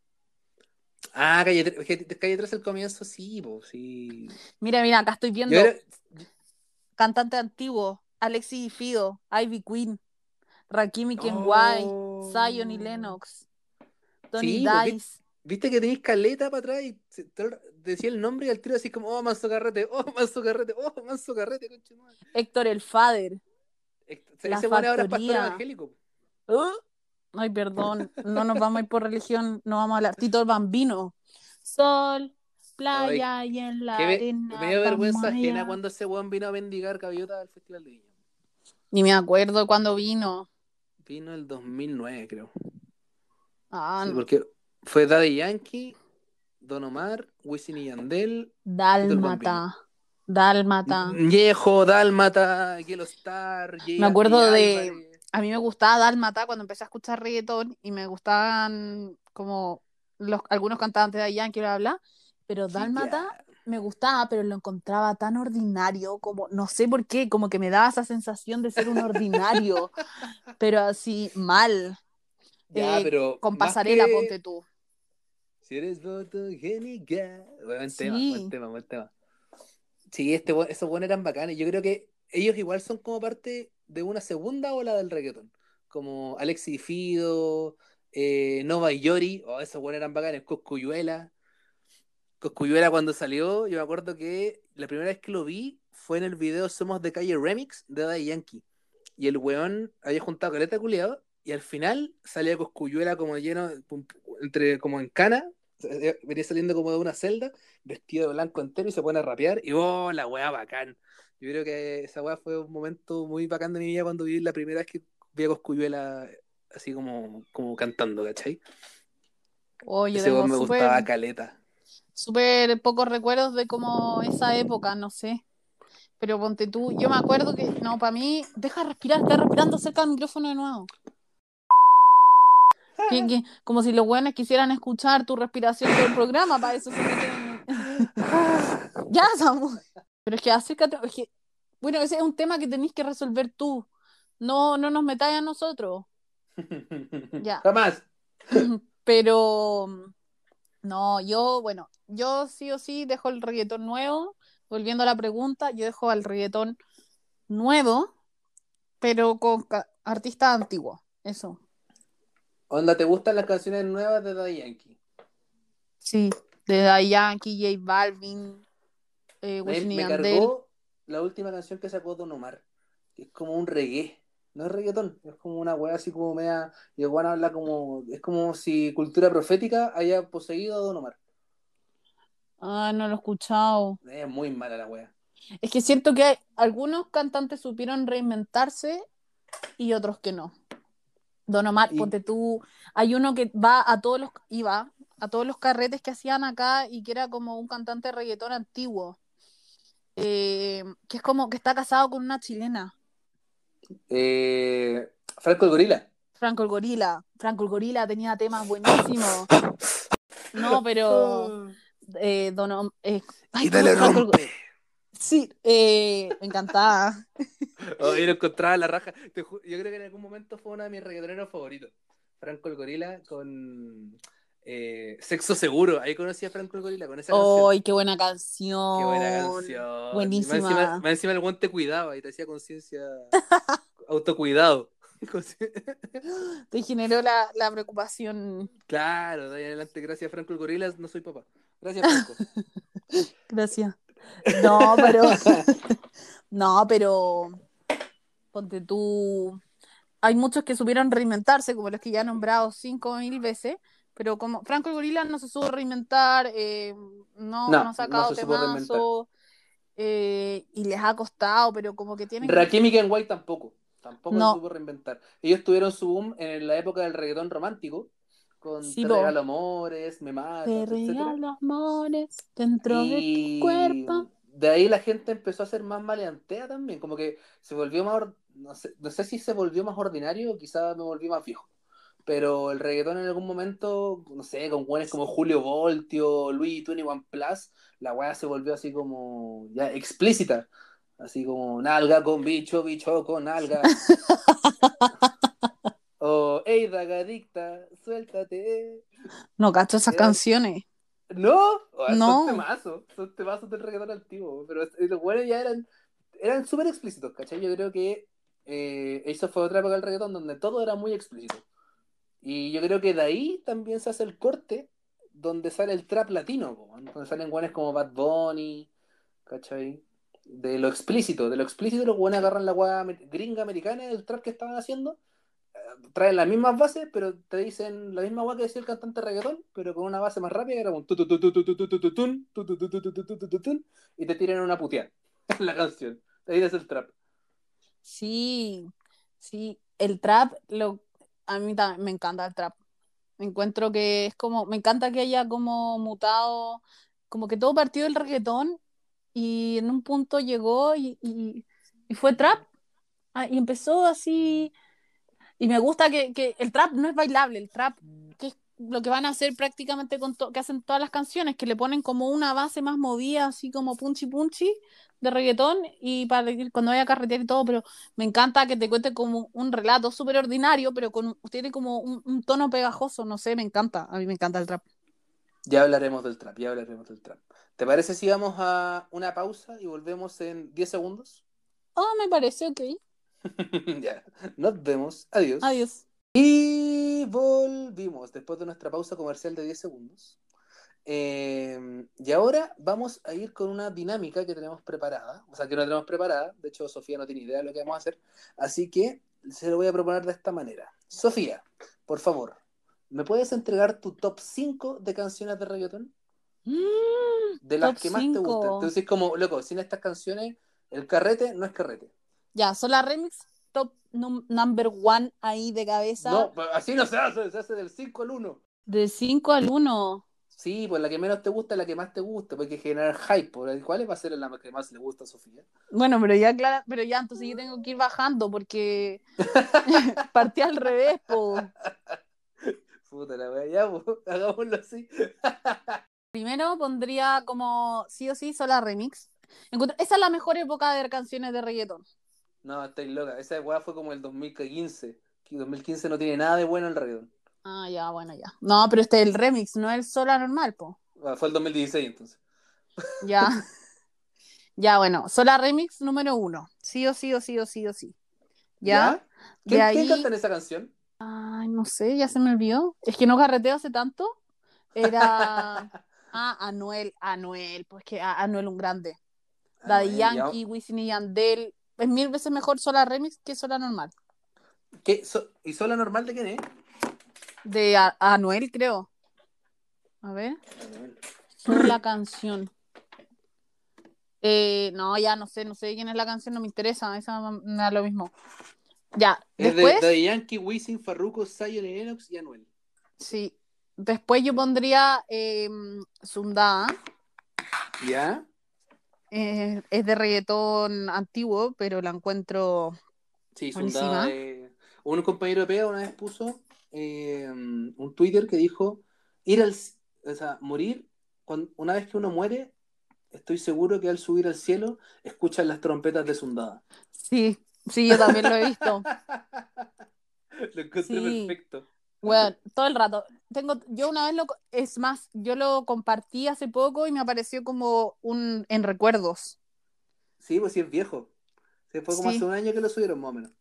Ah, Calle 3, que Calle 3 al comienzo, sí, pues, sí. Mira, mira, acá estoy viendo era- cantante antiguo, Alexis y Fido, Ivy Queen, Rakimi Kenway, Oh. Zion y Lennox, Tony Sí, pues, Dice. Viste que tenéis caleta para atrás y decía el nombre y al tiro así como, oh, manso carrete, oh, manso carrete, oh, manso carrete, conchetumare. Héctor el Fader. Ese La ese weón ahora es pastor evangélico. Uh, Ay, perdón, no nos vamos a ir por religión, no vamos a hablar. Tito el Bambino. Sol, playa y en la me, arena. me dio vergüenza ajena cuando ese weón vino a mendigar gaviota al Festival de Viña. Ni me acuerdo cuando vino. Vino el 2009, creo. Ah, Sí, no. porque fue Daddy Yankee, Don Omar, Wisin y Yandel, Dálmata. Dálmata. Viejo, Dálmata, Yellow Star, Me acuerdo de- Álvarez. A mí me gustaba Dálmata cuando empecé a escuchar reggaetón y me gustaban como los, algunos cantantes de bla, bla, bla, pero Dálmata me gustaba, pero lo encontraba tan ordinario, como no sé por qué, como que me daba esa sensación de ser un ordinario, pero así mal, Ya, Eh, pero con pasarela, que- ponte tú. Si eres fotogénica. Buen tema, buen tema, buen tema. Sí, este, esos buenos eran bacanes. Yo creo que ellos igual son como parte de una segunda ola del reggaetón. Como Alexi Fido, eh, Nova y Yori. Oh, esos buenos eran bacanes. Coscuyuela. Coscuyuela cuando salió, yo me acuerdo que la primera vez que lo vi fue en el video Somos de Calle Remix de Daddy Yankee. Y el weón había juntado caleta culiado y al final salía Coscuyuela como lleno, entre como en cana, venía saliendo como de una celda, vestido de blanco entero y se pone a rapear y oh, la weá bacán. Yo creo que esa weá fue un momento muy bacán de mi vida cuando vi la primera vez que vi a Coscuyuela así como, como cantando, ¿cachai? Oh, yo Ese tengo me gustaba caleta. súper pocos recuerdos de como esa época, no sé. Pero ponte tú, yo me acuerdo que, no, para mí, deja de respirar, está respirando cerca del micrófono de nuevo. Que- que- como si los buenos quisieran escuchar tu respiración todo el programa, para eso se meten. ya, Samu. Pero es que acércate, es que, bueno, ese es un tema que tenéis que resolver tú. No, no nos metáis a nosotros. Ya. Jamás. Pero no, yo, bueno, yo sí o sí dejo el reggaetón nuevo. Volviendo a la pregunta, yo dejo al reggaetón nuevo, pero con artistas antiguos. Eso. Onda, ¿te gustan las canciones nuevas de Daddy Yankee? Sí. De Daddy Yankee, J Balvin, eh, Me, Wisin y me Yandel. cargó la última canción que sacó Don Omar, que es como un reggae. No es reggaetón, es como una wea así como media. Y weón habla como. Es como si cultura profética haya poseído a Don Omar. Ah, no lo he escuchado. Es muy mala la wea. Es que siento que hay- algunos cantantes supieron reinventarse y otros que no. Don Omar, Y- ponte tú, hay uno que va a todos los, iba a todos los carretes que hacían acá y que era como un cantante de reggaetón antiguo. Eh, que es como que está casado con una chilena, Eh, Franco el Gorila. Franco el Gorila. Franco el Gorila tenía temas buenísimos. No, pero eh, Don eh, ay, y dale Franco el Go- rompe. Sí, eh, me encantaba. Oh, yo lo encontraba en la raja. Yo creo que en algún momento fue uno de mis reggaetoneros favoritos. Franco el Gorila con eh, Sexo Seguro. Ahí conocí a Franco el Gorila con esa canción. ¡Ay, qué buena canción! Qué buena canción. Buenísima. Y Más encima, más encima el buen te cuidaba y te hacía conciencia, autocuidado. Te generó la, la preocupación. claro, de ahí adelante, gracias Franco el Gorila, no soy papá. Gracias Franco. Gracias. No, pero. no, pero. Ponte tú. Hay muchos que supieron reinventarse, como los que ya he nombrado cinco mil veces. Pero como Franco el Gorila no se supo reinventar, eh, no, No, no ha sacado no temazo, eh, y les ha costado, pero como que tienen. Rakim y Ken White tampoco. Tampoco No. se supo reinventar. Ellos tuvieron su boom en la época del reggaetón romántico. Con Sí, Te regalo amores, Me matas, Te regalo amores dentro de Y tu cuerpo. de ahí la gente empezó a ser más maleantea también, como que se volvió más, or- no sé, no sé si se volvió más ordinario o quizás me volví más viejo, pero el reggaetón en algún momento, no sé, con güeyes como Julio Voltio, Luis Twenty One Plus, la weá se volvió así como ya explícita, así como nalga con bicho, bicho con nalga. Ey, dagadicta, suéltate. No cacho esas Era- canciones. No, oh, No. son temazos, son temazos del reggaetón antiguo, pero los buenos ya eran, eran súper explícitos, ¿cachai? Yo creo que eh, eso fue otra época del reggaetón donde todo era muy explícito. Y yo creo que de ahí también se hace el corte donde sale el trap latino, po, donde salen guanes como Bad Bunny, ¿cachai? De lo explícito, de lo explícito los guanes agarran la guada gringa americana del trap que estaban haciendo, eh, traen las mismas bases, pero te dicen la misma guay que decía el cantante reggaetón, pero con una base más rápida, que era un y te tiran una puteada en la canción. Ahí es el trap. Sí, sí, el trap, lo, a mí también me encanta el trap. Me encuentro que es como, me encanta que haya como mutado, como que todo partió del reggaetón y en un punto llegó y, y, y fue trap. Ah, y empezó así y me gusta que, que, el trap no es bailable, el trap, que es lo que van a hacer prácticamente con que hacen todas las canciones, que le ponen como una base más movida, así como punchy punchy de reggaetón, y para cuando vaya a carretear y todo, pero me encanta que te cuente como un relato súper ordinario, pero con tiene como un, un, tono pegajoso, no sé, me encanta, a mí me encanta el trap. Ya hablaremos del trap, ya hablaremos del trap. ¿Te parece si vamos a una pausa y volvemos en 10 segundos? Oh, me parece, ok. ya, nos vemos. Adiós. Adiós. Y volvimos después de nuestra pausa comercial de 10 segundos. Eh, y ahora vamos a ir con una dinámica que tenemos preparada. O sea, que no tenemos preparada. De hecho, Sofía no tiene idea de lo que vamos a hacer. Así que se lo voy a proponer de esta manera. Sofía, por favor, ¿me puedes entregar tu top 5 de canciones de reggaetón? Mm, de las que más te cinco. gustan. Entonces, como, loco, sin estas canciones, el carrete no es carrete. Ya, son las remix top num- number one ahí de cabeza. No, pues, así no se hace, se hace del 5 al 1. De 5 al 1. Sí, pues la que menos te gusta es la que más te gusta, porque generar hype. pues, ¿Cuál va a ser la que más le gusta a Sofía? Bueno, pero ya, claro, pero ya, entonces yo tengo que ir bajando porque partí al revés, po. Puta la wea, ya, pues, hagámoslo así. Primero pondría como sí o sí sola remix. Encuentro- esa es la mejor época de canciones de reggaetón. No, estáis loca. Esa weá fue como el 2015. Que 2015 no tiene nada de bueno el reggaetón. Ah, ya, bueno, ya. No, pero este es el remix, no el sola normal, po. Ah, Fue el 2016 entonces. Ya. ya, bueno, sola remix número uno. Sí o sí o sí o sí o sí. Ya. ¿Quién, De quién ahí- canta en esa canción? Ay, no sé, ya se me olvidó. Es que no carreteo hace tanto. Era. Ah, Anuel, Anuel, pues que Anuel un grande. Daddy ya. Yankee, Wisin y Yandel. Es mil veces mejor sola remix que sola normal. ¿Qué? So- ¿Y sola normal de quién es? De A- Anuel, creo. A ver, la canción. Eh, no, ya no sé, no sé quién es la canción, no me interesa, esa me da lo mismo. Ya, Es de Yankee, Wisin, Farruko, Zion y Lennox y Anuel. sí, después yo pondría eh, Sundá, ¿Ya? Eh, es de reggaetón antiguo, pero la encuentro, Sí. Sundada, eh, un compañero de pega una vez puso eh, un Twitter que dijo ir al o sea, morir una vez que uno muere, estoy seguro que al subir al cielo escuchan las trompetas de Sundada. sí, sí, yo también lo he visto. Lo encontré Sí. perfecto. Bueno, todo el rato. Tengo, yo una vez lo, es más, yo lo compartí hace poco y me apareció como un en recuerdos. Sí, pues sí es viejo. Sí, fue como Sí. hace un año que lo subieron más o menos.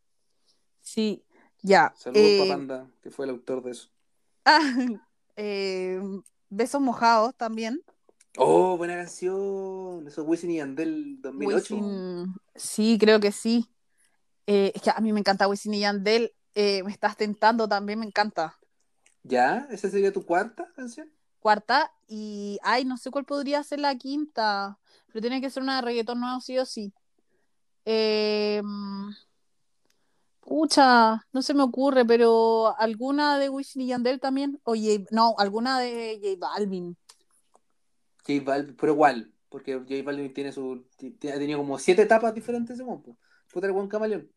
Sí, ya. Saludos Eh, Papanda, que fue el autor de eso. ah, eh, besos mojados también. Oh, buena canción. Eso es Wisin y Yandel 2008. Wisin- sí, creo que sí. Eh, es que a mí me encanta Wisin y Yandel. Eh, me estás tentando también, me encanta. ¿Ya? ¿Esa sería tu cuarta canción? Cuarta, y ay, no sé cuál podría ser la quinta, pero tiene que ser una de reggaetón nuevo sí o sí. Eh, pucha, no se me ocurre, pero alguna de Wisin y Yandel también, o J- no, alguna de J Balvin. J Balvin, pero igual, porque J Balvin tiene su, ha tenido como siete etapas diferentes momento. Puta el buen camaleón.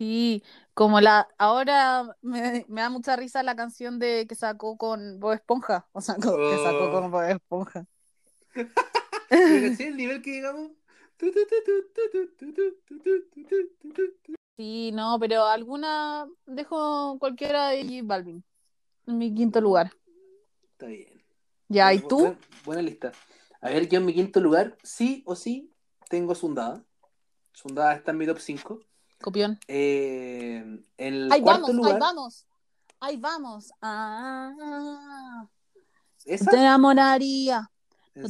Sí, como la, ahora me, me, da mucha risa la canción de que sacó con Bob Esponja, o sea, que sacó con Bob Esponja. ¿Sí, el nivel que digamos. Sí, no, pero alguna dejo cualquiera de J Balvin en mi quinto lugar. Está bien. Ya, ¿y tú? Buena, buena, lista. A ver, yo en mi quinto lugar, sí o sí, tengo Sundada. Sundada está en mi top 5. Copión. en el Ahí cuarto vamos, lugar, ahí vamos. Ahí vamos. Ah, ¿esa? te enamoraría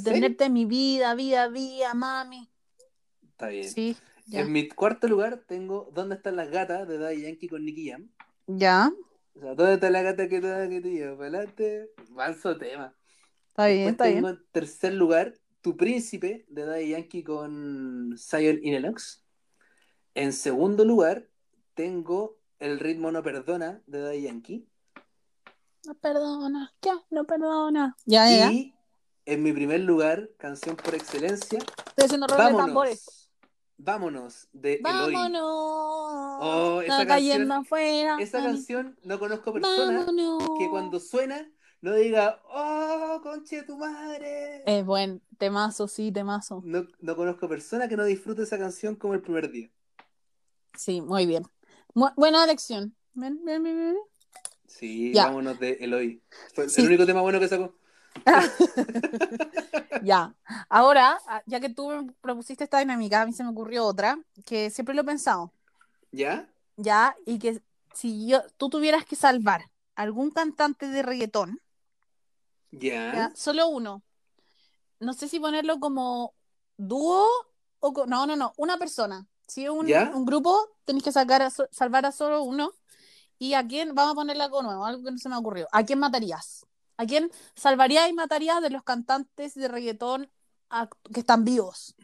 tenerte en mi vida, vida, vida, mami. Está bien. Sí, ya. En mi cuarto lugar tengo ¿Dónde están las gatas? de Daddy Yankee con Nicky Jam. Ya, O sea, ¿dónde está la gata que toda que te lleva para adelante? Manso tema. está bien, Después está tengo bien. en tercer lugar Tu Príncipe de Daddy Yankee con Zion Lennox. En segundo lugar tengo El ritmo no perdona de Daddy Yankee. No perdona, ¿qué? No perdona. Ya, ya. Y en mi primer lugar, canción por excelencia, Estoy haciendo rol de tambores. Vámonos, vámonos de Eloy. Vámonos. Oh, esa canción- afuera. Esa canción no conozco persona Vámonos. que cuando suena no diga, oh, conche de tu madre. Es buen temazo, sí, temazo. No, no conozco persona que no disfrute esa canción como el primer día. Sí, muy bien. Mu- buena elección. Sí, Ya. vámonos de Eloy. Fue Sí. el único tema bueno que sacó. Ya. Ahora, ah, ya que tú propusiste esta dinámica, a mí se me ocurrió otra, que siempre lo he pensado. ¿Ya? Ya, y que si yo, tú tuvieras que salvar algún cantante de reggaetón, ¿Ya? ya, solo uno. No sé si ponerlo como dúo o no, no, no, una persona. Si es un, grupo, tenés que sacar a salvar a solo uno. ¿Y a quién? Vamos a ponerle algo nuevo, algo que no se me ocurrió. ¿A quién matarías? ¿A quién salvarías y matarías de los cantantes de reggaetón que están vivos?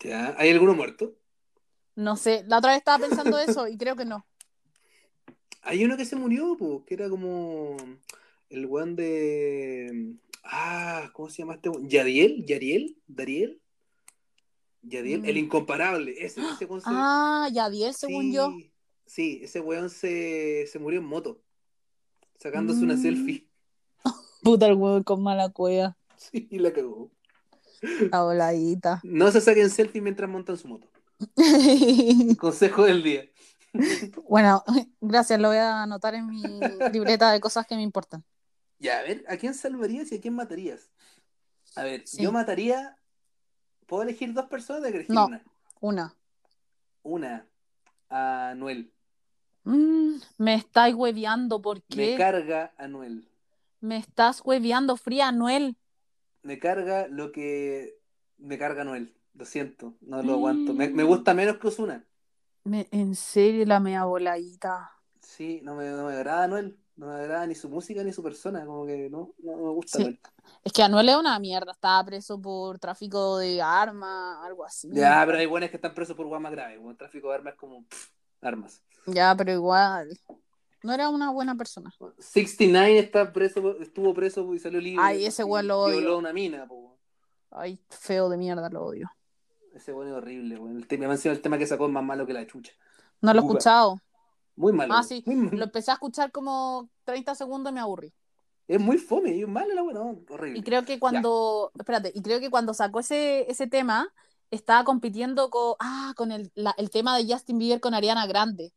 ¿Ya? ¿Hay alguno muerto? No sé, la otra vez estaba pensando eso y creo que no. Hay uno que se murió, po, que era como el weón de. Ah, ¿cómo se llama este? ¿Yadiel? ¿Yariel? ¿Dariel? ¿Yadiel? Mm. El incomparable. Ese, ese weón se- Ah, Yadiel, según sí, yo. Sí, ese weón se, se murió en moto. Sacándose una Mm. selfie. Puta el huevo con mala cueva. Sí, y la cagó. La voladita. No se saquen selfie mientras montan su moto. Consejo del día. bueno, gracias, lo voy a anotar en mi libreta de cosas que me importan. Ya, a ver, ¿a quién salvarías y a quién matarías? A ver, Sí. yo mataría. ¿Puedo elegir dos personas? Que elegir No. una. Una. Una, a Noel. Mm, me estáis hueveando, ¿por Me carga a Noel. Me estás hueveando, fría, Noel. Me carga lo que me carga Noel. Lo siento, no lo Mm. aguanto. Me, me gusta menos que Osuna. Me, en serio, la mea voladita. Sí, no me, no me agrada Noel. No me agrada ni su música ni su persona. Como que no, no me gusta Sí. Es que Anuel es una mierda, estaba preso por tráfico de armas, algo así. Ya, pero hay buenos que están presos por guas más graves. Como tráfico de armas es como pff, armas. Ya, pero igual. No era una buena persona. 69 está preso, estuvo preso y salió libre. Ay, ese weón lo odio. Violó una mina, po. Ay, feo de mierda, lo odio. Ese weón es horrible, weón. El tema, el tema que sacó es más malo que la chucha. No lo he escuchado. Muy malo. Ah, sí. Lo empecé a escuchar como 30 segundos y me aburrí. Es muy fome, y es malo la weón, no, horrible. Y creo que cuando, espérate, y creo que cuando sacó ese, ese tema, estaba compitiendo con, ah, con el, la- el tema de Justin Bieber con Ariana Grande.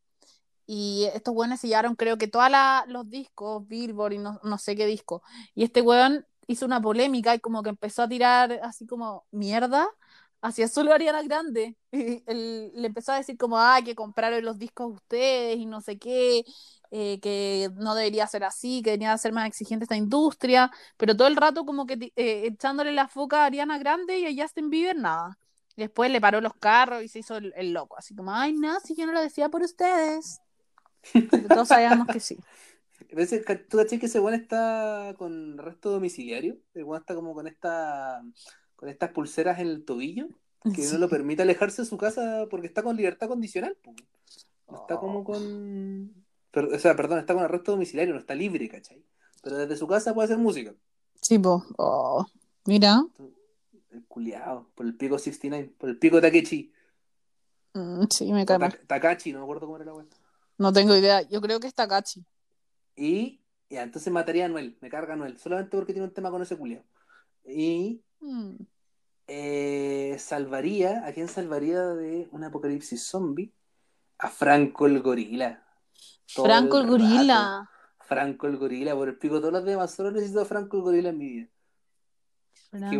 Y estos weones sellaron, creo que todos los discos, Billboard y no, no sé qué disco. Y este weón hizo una polémica y como que empezó a tirar así como mierda hacia solo Ariana Grande. Y él le empezó a decir como, ah, que compraron los discos ustedes y no sé qué, eh, que no debería ser así, que debería ser más exigente esta industria pero todo el rato como que eh, echándole la foca a Ariana Grande y a Justin Bieber, nada. Después le paró los carros y se hizo el, loco, así como, ay, no, si yo no lo decía por ustedes. Todos sabíamos que sí. ¿tú caché que ese está con arresto domiciliario? El está como con esta con estas pulseras en el tobillo que Sí. no lo permite alejarse de su casa porque está con libertad condicional. No está Oh. como con. per- o sea, perdón, está con arresto domiciliario, no está libre, ¿cachai? Pero desde su casa puede hacer música. Sí, po. Oh, Mira. El culiao, por el pico 69, por el pico Takechi. Mm, sí, me cae Takachi, no me acuerdo cómo era la weá. No tengo idea. Yo creo que está Cachi. Y ya, entonces mataría a Noel, me carga Noel, solamente porque tiene un tema con ese culiao. Y Mm. Eh, salvaría, ¿a quién salvaría de un apocalipsis zombie? A Franco el gorila. Todo Franco el gorila. Franco el gorila, por el pico todos los demás, solo necesito a Franco el gorila en mi vida. Que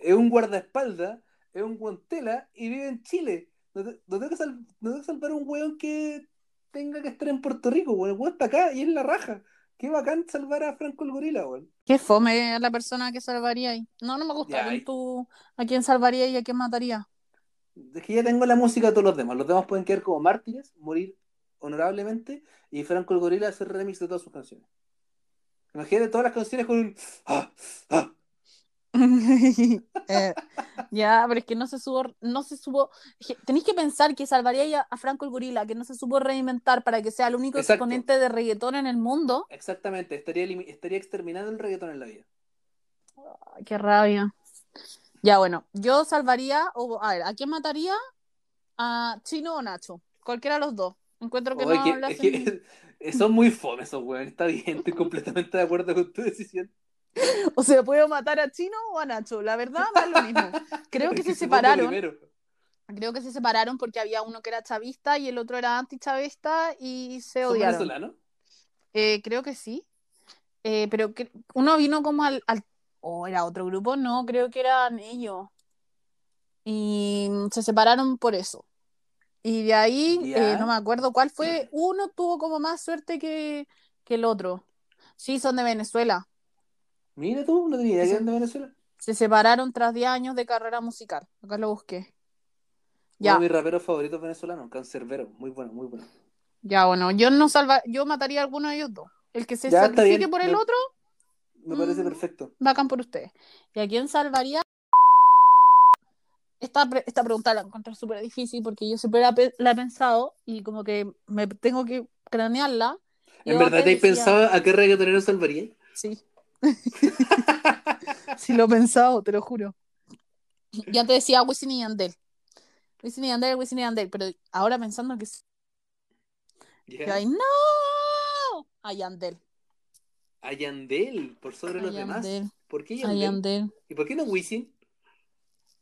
es un guardaespaldas, es un guantela y vive en Chile. No, te- no tengo que sal- no tengo que salvar a un weón que tenga que estar en Puerto Rico, weón. El weón está acá y es la raja. Qué bacán salvar a Franco el gorila, weón. Qué fome a la persona que salvaría ahí. No, no me gusta. Ya, ¿Quién y- tú, ¿A quién salvaría y a quién mataría? Es que ya tengo la música de todos los demás. Los demás pueden quedar como mártires, morir honorablemente y Franco el gorila hacer remix de todas sus canciones. Imagínate todas las canciones con un. ¡Ah! ¡Ah! Eh, Ya, pero es que no se supo, no se supo, je- tenéis que pensar que salvaría a Franco el Gorila, que no se supo reinventar para que sea el único Exacto. exponente de reggaetón en el mundo. Exactamente, estaría, estaría exterminando el reggaetón en la vida. Ay, qué rabia. Ya, bueno, yo salvaría, o a ver, ¿a quién mataría? ¿A Chino o Nacho? Cualquiera de los dos. Encuentro que Oye, no que- son muy fome esos weón, está bien, estoy completamente de acuerdo con tu decisión. O sea, puedo matar a Chino o a Nacho. La verdad, da lo mismo. Creo que se separaron. Creo que se separaron porque había uno que era chavista y el otro era antichavista y se ¿Son odiaron. venezolanos? Eh, creo que sí. Eh, pero que uno vino como al, al- ¿O era otro grupo? No, creo que eran ellos. Y se separaron por eso. Y de ahí, eh, no me acuerdo cuál fue. Uno tuvo como más suerte que, que el otro. Sí, son de Venezuela. Mira tú, no tenía idea que eran de Venezuela. Se separaron tras 10 años de carrera musical. Acá lo busqué. Uno Ya, de mis raperos favoritos venezolanos, Cancerbero, muy bueno, muy bueno. ya, bueno. Yo no salva, yo mataría a alguno de ellos dos. El que se Ya, sacrifique bien. por el Me- otro, Me parece Mm. perfecto. bacán por ustedes. ¿Y a quién salvaría? Esta, esta pregunta la encontré súper difícil porque yo siempre la, he pensado y como que me tengo que cranearla. ¿En verdad te has pensado a qué reggaetonero salvaría? Sí. sí lo he pensado, te lo juro. Yo antes decía Wisin y Yandel. Wisin y Yandel, Wisin y Yandel, pero ahora pensando que que hay no a Yandel. A Yandel, por sobre A los demás. ¿Por qué a Yandel? ¿Y por qué no Wisin?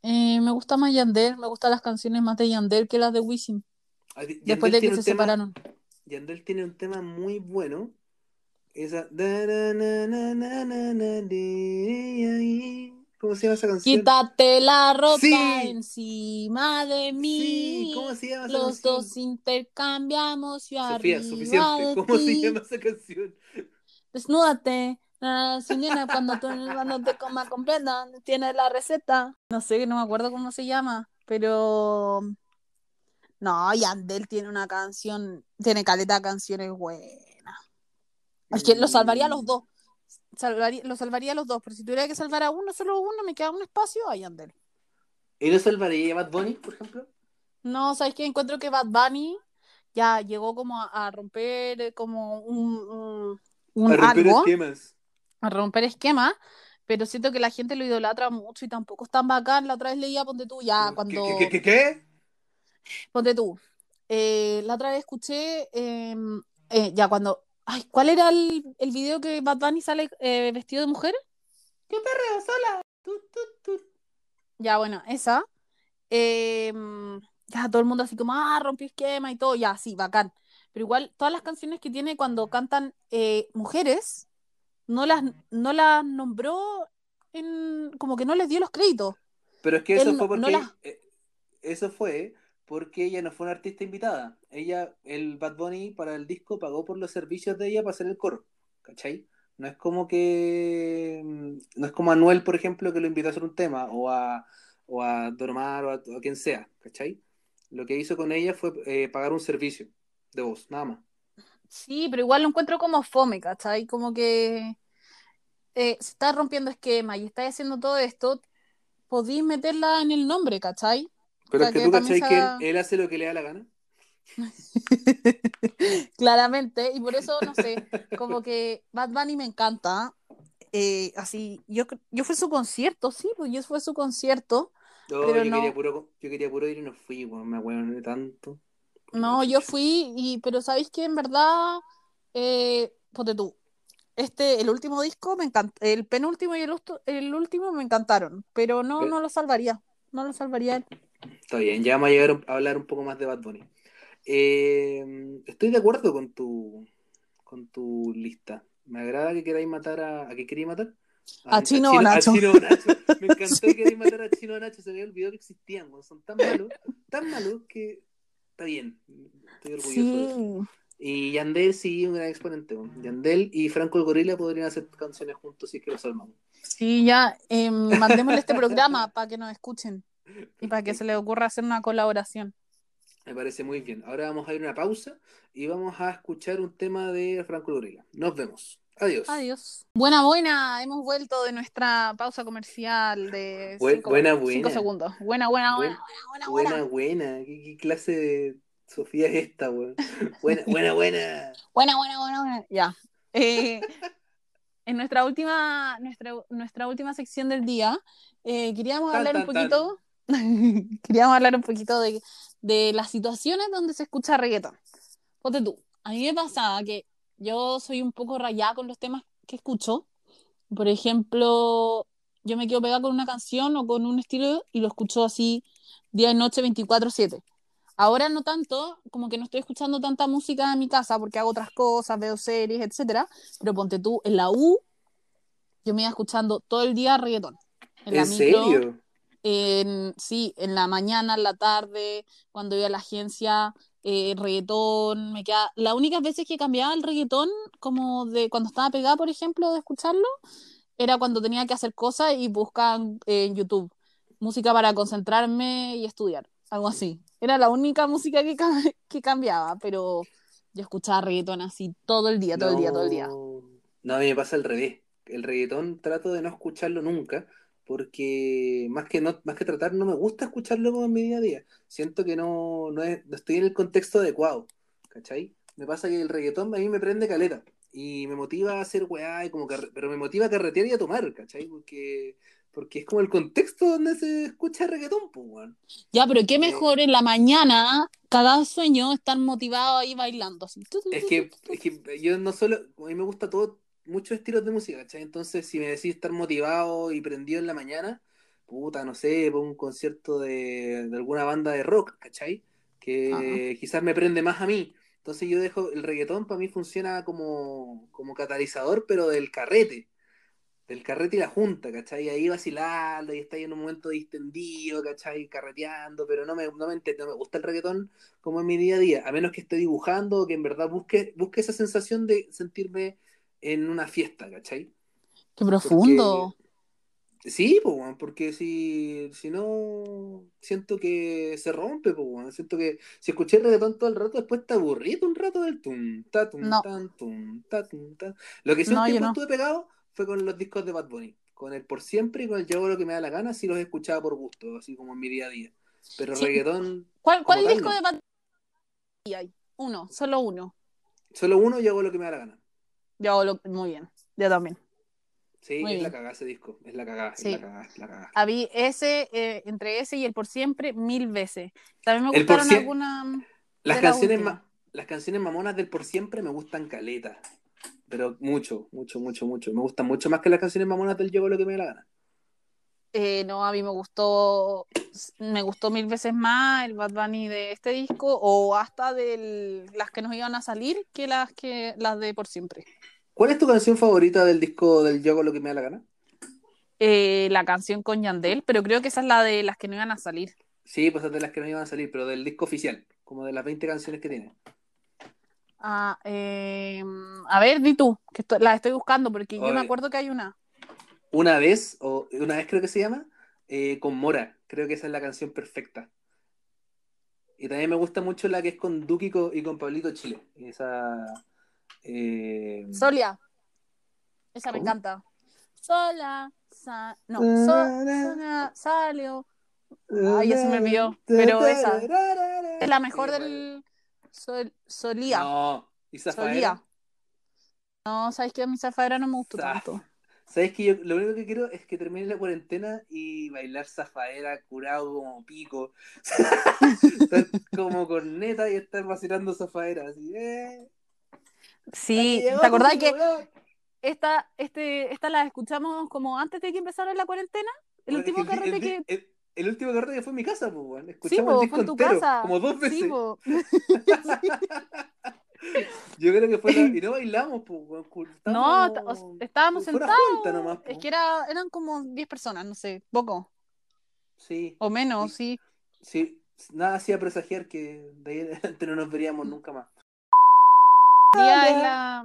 Eh, me gusta más Yandel, me gustan las canciones más de Yandel que las de Wisin, Ah, después de que se tema- separaron. Yandel tiene un tema muy bueno. Esa. ¿Cómo se llama esa canción? Quítate la ropa encima de mí. Sí, ¿cómo se llama esa Los dos intercambiamos yo Sofía, arriba suficiente. ¿Cómo se llama esa canción? Desnúdate. Nena, cuando tú cuando te coma completa, tienes la receta. No sé, no me acuerdo cómo se llama, pero no, Yandel tiene una canción, tiene caleta de canciones buenas. Es que lo salvaría a los dos. Salvaría, lo salvaría a los dos, pero si tuviera que salvar a uno, solo uno, me queda un espacio a Yandel. ¿Y no salvaría a Bad Bunny, por ejemplo? No, ¿sabes qué? Encuentro que Bad Bunny ya llegó como a, a romper eh, como un, un, un a romper algo, esquemas. a romper esquemas, pero siento que la gente lo idolatra mucho y tampoco es tan bacán. La otra vez leía, ponte tú, ya ¿Qué- cuando, ¿Qué, qué, qué, qué? ponte tú, eh, la otra vez escuché, eh, eh, ya cuando, ay, ¿cuál era el, el video que Bad Bunny sale eh, vestido de mujer? Yo perreo sola. Tu, tu, tu. Ya, bueno, esa. eh, ya todo el mundo así como, ah, rompió esquema y todo, ya, sí, bacán. Pero igual, todas las canciones que tiene cuando cantan eh, mujeres, no las, no las nombró en, como que no les dio los créditos. Pero es que eso Él fue no porque. la- eh, Eso fue porque ella no fue una artista invitada. Ella, el Bad Bunny, para el disco pagó por los servicios de ella para hacer el coro. ¿Cachai? No es como que. mm, No es como a Anuel, por ejemplo, que lo invitó a hacer un tema, o a, o a Don Omar, o a, quien sea. ¿Cachai? Lo que hizo con ella fue eh, pagar un servicio de voz, nada más. Sí, pero igual lo encuentro como fome, ¿cachai? Como que eh, se está rompiendo esquema y está haciendo todo esto, podéis meterla en el nombre, ¿cachai? Pero es que tú, ¿cachai? Que él, él hace lo que le da la gana. Claramente, y por eso, no sé, como que Bad Bunny me encanta. eh, así, yo, yo fui a su concierto, sí, pues yo fui a su concierto. No, Pero yo, no. quería puro, yo quería puro ir y no fui, me ahueoné tanto. No, yo fui, y, pero sabéis que en verdad, eh, ponte tú, este, el último disco me encantó, el penúltimo y el, último me encantaron, pero no, Eh. no lo salvaría, no lo salvaría él. Está bien, ya vamos a llegar a hablar un poco más de Bad Bunny. Eh, estoy de acuerdo con tu, con tu lista. Me agrada que queráis matar a... ¿A qué queréis matar? A Chino o Nacho. A Chino Nacho. Me encantó Sí. que matar a Chino o Nacho. Se me olvidado que existían. Son tan malos, tan malos que está bien. Estoy orgulloso. Sí, Y Yandel sí, un gran exponente. Yandel y Franco el Gorila podrían hacer canciones juntos si es que los armamos. sí, ya, eh, mandémosle este programa para que nos escuchen y para que se les ocurra hacer una colaboración. Me parece muy bien. Ahora vamos a ir a una pausa y vamos a escuchar un tema de Franco el Gorila. Nos vemos. Adiós. Adiós. Buena, buena. Hemos vuelto de nuestra pausa comercial de Bu- cinco, buena, cinco buena. segundos. Buena, buena, Buen- buena, buena, buena, Buena, buena. ¿Qué, qué clase de Sofía es esta, weón? Buena, buena, buena. Buena, buena, buena, buena. Ya. Eh, en nuestra última, nuestra, nuestra última sección del día, eh, queríamos Tan, hablar un tan. queríamos hablar un poquito de, de las situaciones donde se escucha reggaetón. Ponte tú. A mí me pasaba que yo soy un poco rayada con los temas que escucho. Por ejemplo, yo me quedo pegada con una canción o con un estilo y lo escucho así día y noche 24/7. Ahora no tanto, como que no estoy escuchando tanta música en mi casa porque hago otras cosas, veo series, etcétera. Pero ponte tú, en la U, yo me iba escuchando todo el día reggaetón. En ¿En micro, serio? En, sí, en la mañana, en la tarde, cuando iba a la agencia, eh, reggaetón, me queda... Las únicas veces que cambiaba el reggaetón, como de cuando estaba pegada, por ejemplo, de escucharlo, era cuando tenía que hacer cosas y buscar en YouTube música para concentrarme y estudiar, algo así. Era la única música que, que cambiaba, pero yo escuchaba reggaetón así todo el día, todo el día, todo el día. No, a mí me pasa al revés. El reggaetón trato de no escucharlo nunca, porque más que no, más que tratar, no me gusta escucharlo como en mi día a día. Siento que no, no, es- no estoy en el contexto adecuado, ¿cachai? Me pasa que el reggaetón a mí me prende caleta y me motiva a hacer weá, y como pero me motiva a carretear y a tomar, ¿cachai? Porque, porque es como el contexto donde se escucha reggaetón, pues, weón. Ya, pero qué Eh, mejor en la mañana, cada sueño, estar motivado ahí bailando. Así. Es que, es que yo no solo, a mí me gusta todo, muchos estilos de música, ¿cachai? Entonces, si me decís estar motivado y prendido en la mañana, puta, no sé, pongo un concierto de, de alguna banda de rock, ¿cachai? Que quizás me prende más a mí. Entonces yo dejo, el reggaetón para mí funciona como, como catalizador, pero del carrete, del carrete y la junta, ¿cachai? Ahí vacilando y está ahí en un momento distendido, ¿cachai? Carreteando, pero no me, no me, no me gusta el reggaetón como en mi día a día, a menos que esté dibujando o que en verdad busque, busque esa sensación de sentirme en una fiesta, ¿cachai? Qué profundo. Porque- sí, pues, porque si, si no, siento que se rompe, pues, siento que si escuché reggaetón todo el rato, después te aburrido un rato del tum, ta, tum, No. tan, tum, ta, tum, ta. Lo que sí No, un yo tiempo no. estuve pegado fue con los discos de Bad Bunny, con el Por Siempre y con el Yo hago lo que me da la gana, sí los escuchaba por gusto, así como en mi día a día. Pero Sí. reggaetón, ¿Cuál, cuál disco de Bad Bunny hay? Uno, solo uno. solo uno yo hago lo que me da la gana. Yo lo, muy bien, yo también. Sí, Muy es la cagada ese disco, es la cagada, Sí. es la cagada, es la cagada. A mí ese, eh, entre ese y el por siempre, mil veces. También me gustaron algunas. Las la canciones, las canciones mamonas del Por Siempre me gustan caleta, pero mucho, mucho, mucho, mucho. Me gustan mucho más que las canciones mamonas del Yo lo que me da la gana. Eh, no, a mí me gustó, me gustó mil veces más el Bad Bunny de este disco o hasta de las que nos iban a salir que las que las de por siempre. ¿Cuál es tu canción favorita del disco del Yo lo que me da la gana? Eh, la canción con Yandel, pero creo que esa es la de las que no iban a salir. Sí, pues es de las que no iban a salir, pero del disco oficial, como de las 20 canciones que tiene. Ah, eh, a ver, di tú, que esto- la estoy buscando porque yo me acuerdo que hay una. Una vez, o una vez creo que se llama, eh, con Mora. Creo que esa es la canción perfecta. Y también me gusta mucho la que es con Duki y con, Pablito Chile. Esa. eh, Solia. Esa me encanta. Sola, sa- no, so- sola, salió. Ay, ya se me olvidó, pero esa Es la mejor Sí, del Sol- Solía. No, y Zafaera. Solía. No, sabes que a mi zafaera no me gustó Zaf- tanto. ¿Sabes que yo lo único que quiero es que termine la cuarentena y bailar zafaera curado como pico? estar como corneta y estar vacilando zafaera así. Eh, Sí, ¿te acordás que esta, este, esta la escuchamos como antes de que empezara la cuarentena? El Bueno, es último que el, carrete el- que. el- el último carrete que fue en mi casa, pues, weón. Sí, Escuchamos po, el disco fue en tu entero, casa. como dos veces. Sí. Yo creo que fue la... Y no bailamos, pues. No, Estábamos- t- o- estábamos fue una sentados. nomás. Es que era, eran como 10 personas, no sé, poco. Sí, O menos, Sí. sí. sí. Nada hacía presagiar que de ahí adelante no nos veríamos nunca más. Día la.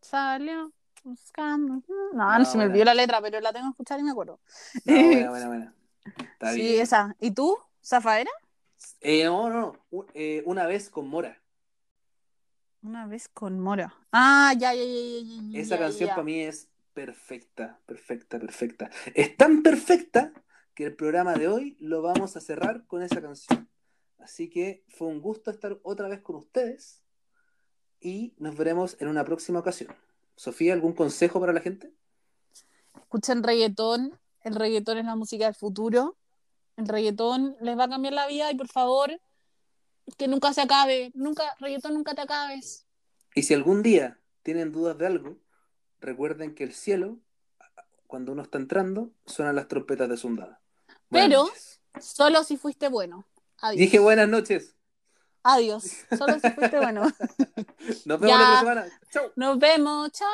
Salió buscando. No, no, se me olvidó la letra, pero la tengo que escuchar y me acuerdo. No, buena, buena, buena. Está sí, bien. esa. ¿Y tú? ¿Zafaera? Eh, no, no, eh, una vez con Mora. Una vez con Mora. Ah, ya, ya, ya, ya, ya. Esa canción para mí es perfecta, perfecta, perfecta. Es tan perfecta que el programa de hoy lo vamos a cerrar con esa canción. Así que fue un gusto estar otra vez con ustedes y nos veremos en una próxima ocasión. Sofía, ¿algún consejo para la gente? Escuchen reggaetón. El reggaetón es la música del futuro. El reggaetón les va a cambiar la vida y por favor, que nunca se acabe. Nunca, reggaetón, nunca te acabes. Y si algún día tienen dudas de algo, recuerden que el cielo, cuando uno está entrando, suenan las trompetas de Sundada. Pero- noches. Solo si fuiste bueno. Adiós. Dije buenas noches. Adiós. Solo si fuiste bueno. Nos vemos Ya. la otra semana. Chau. Nos vemos. Chao.